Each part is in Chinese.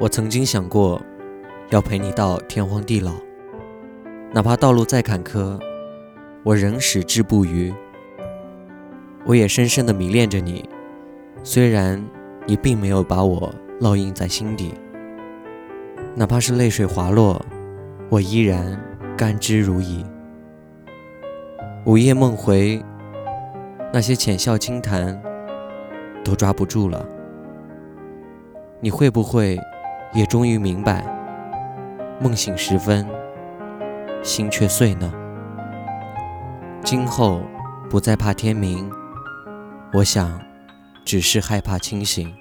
我曾经想过，要陪你到天荒地老，哪怕道路再坎坷，我仍矢志不渝。我也深深的迷恋着你，虽然你并没有把我烙印在心底，哪怕是泪水滑落，我依然甘之如饴。午夜梦回，那些浅笑轻谈，都抓不住了。你会不会？也终于明白，梦醒时分，心却碎呢。今后不再怕天明，我想，只是害怕清醒。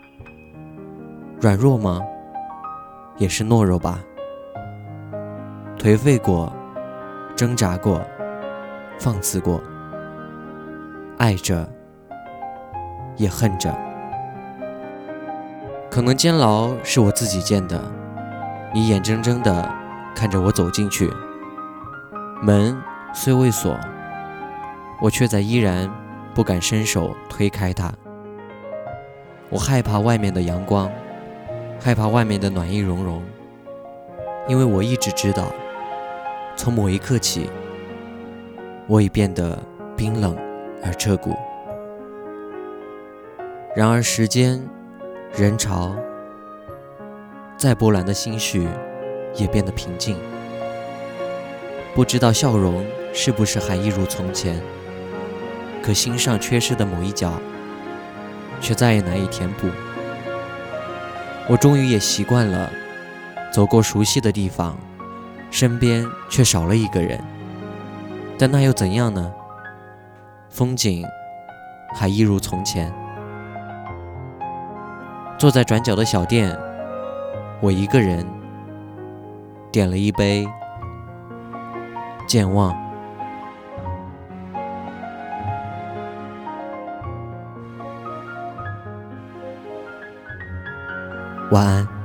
软弱吗？也是懦弱吧。颓废过，挣扎过，放肆过，爱着，也恨着。可能监牢是我自己建的，你眼睁睁地看着我走进去，门虽未锁，我却在依然不敢伸手推开它。我害怕外面的阳光，害怕外面的暖意融融，因为我一直知道，从某一刻起，我已变得冰冷而彻骨。然而时间。人潮，再波澜的心绪也变得平静。不知道笑容是不是还一如从前，可心上缺失的某一角，却再也难以填补。我终于也习惯了，走过熟悉的地方，身边却少了一个人。但那又怎样呢？风景还一如从前。坐在转角的小店，我一个人点了一杯健忘。晚安。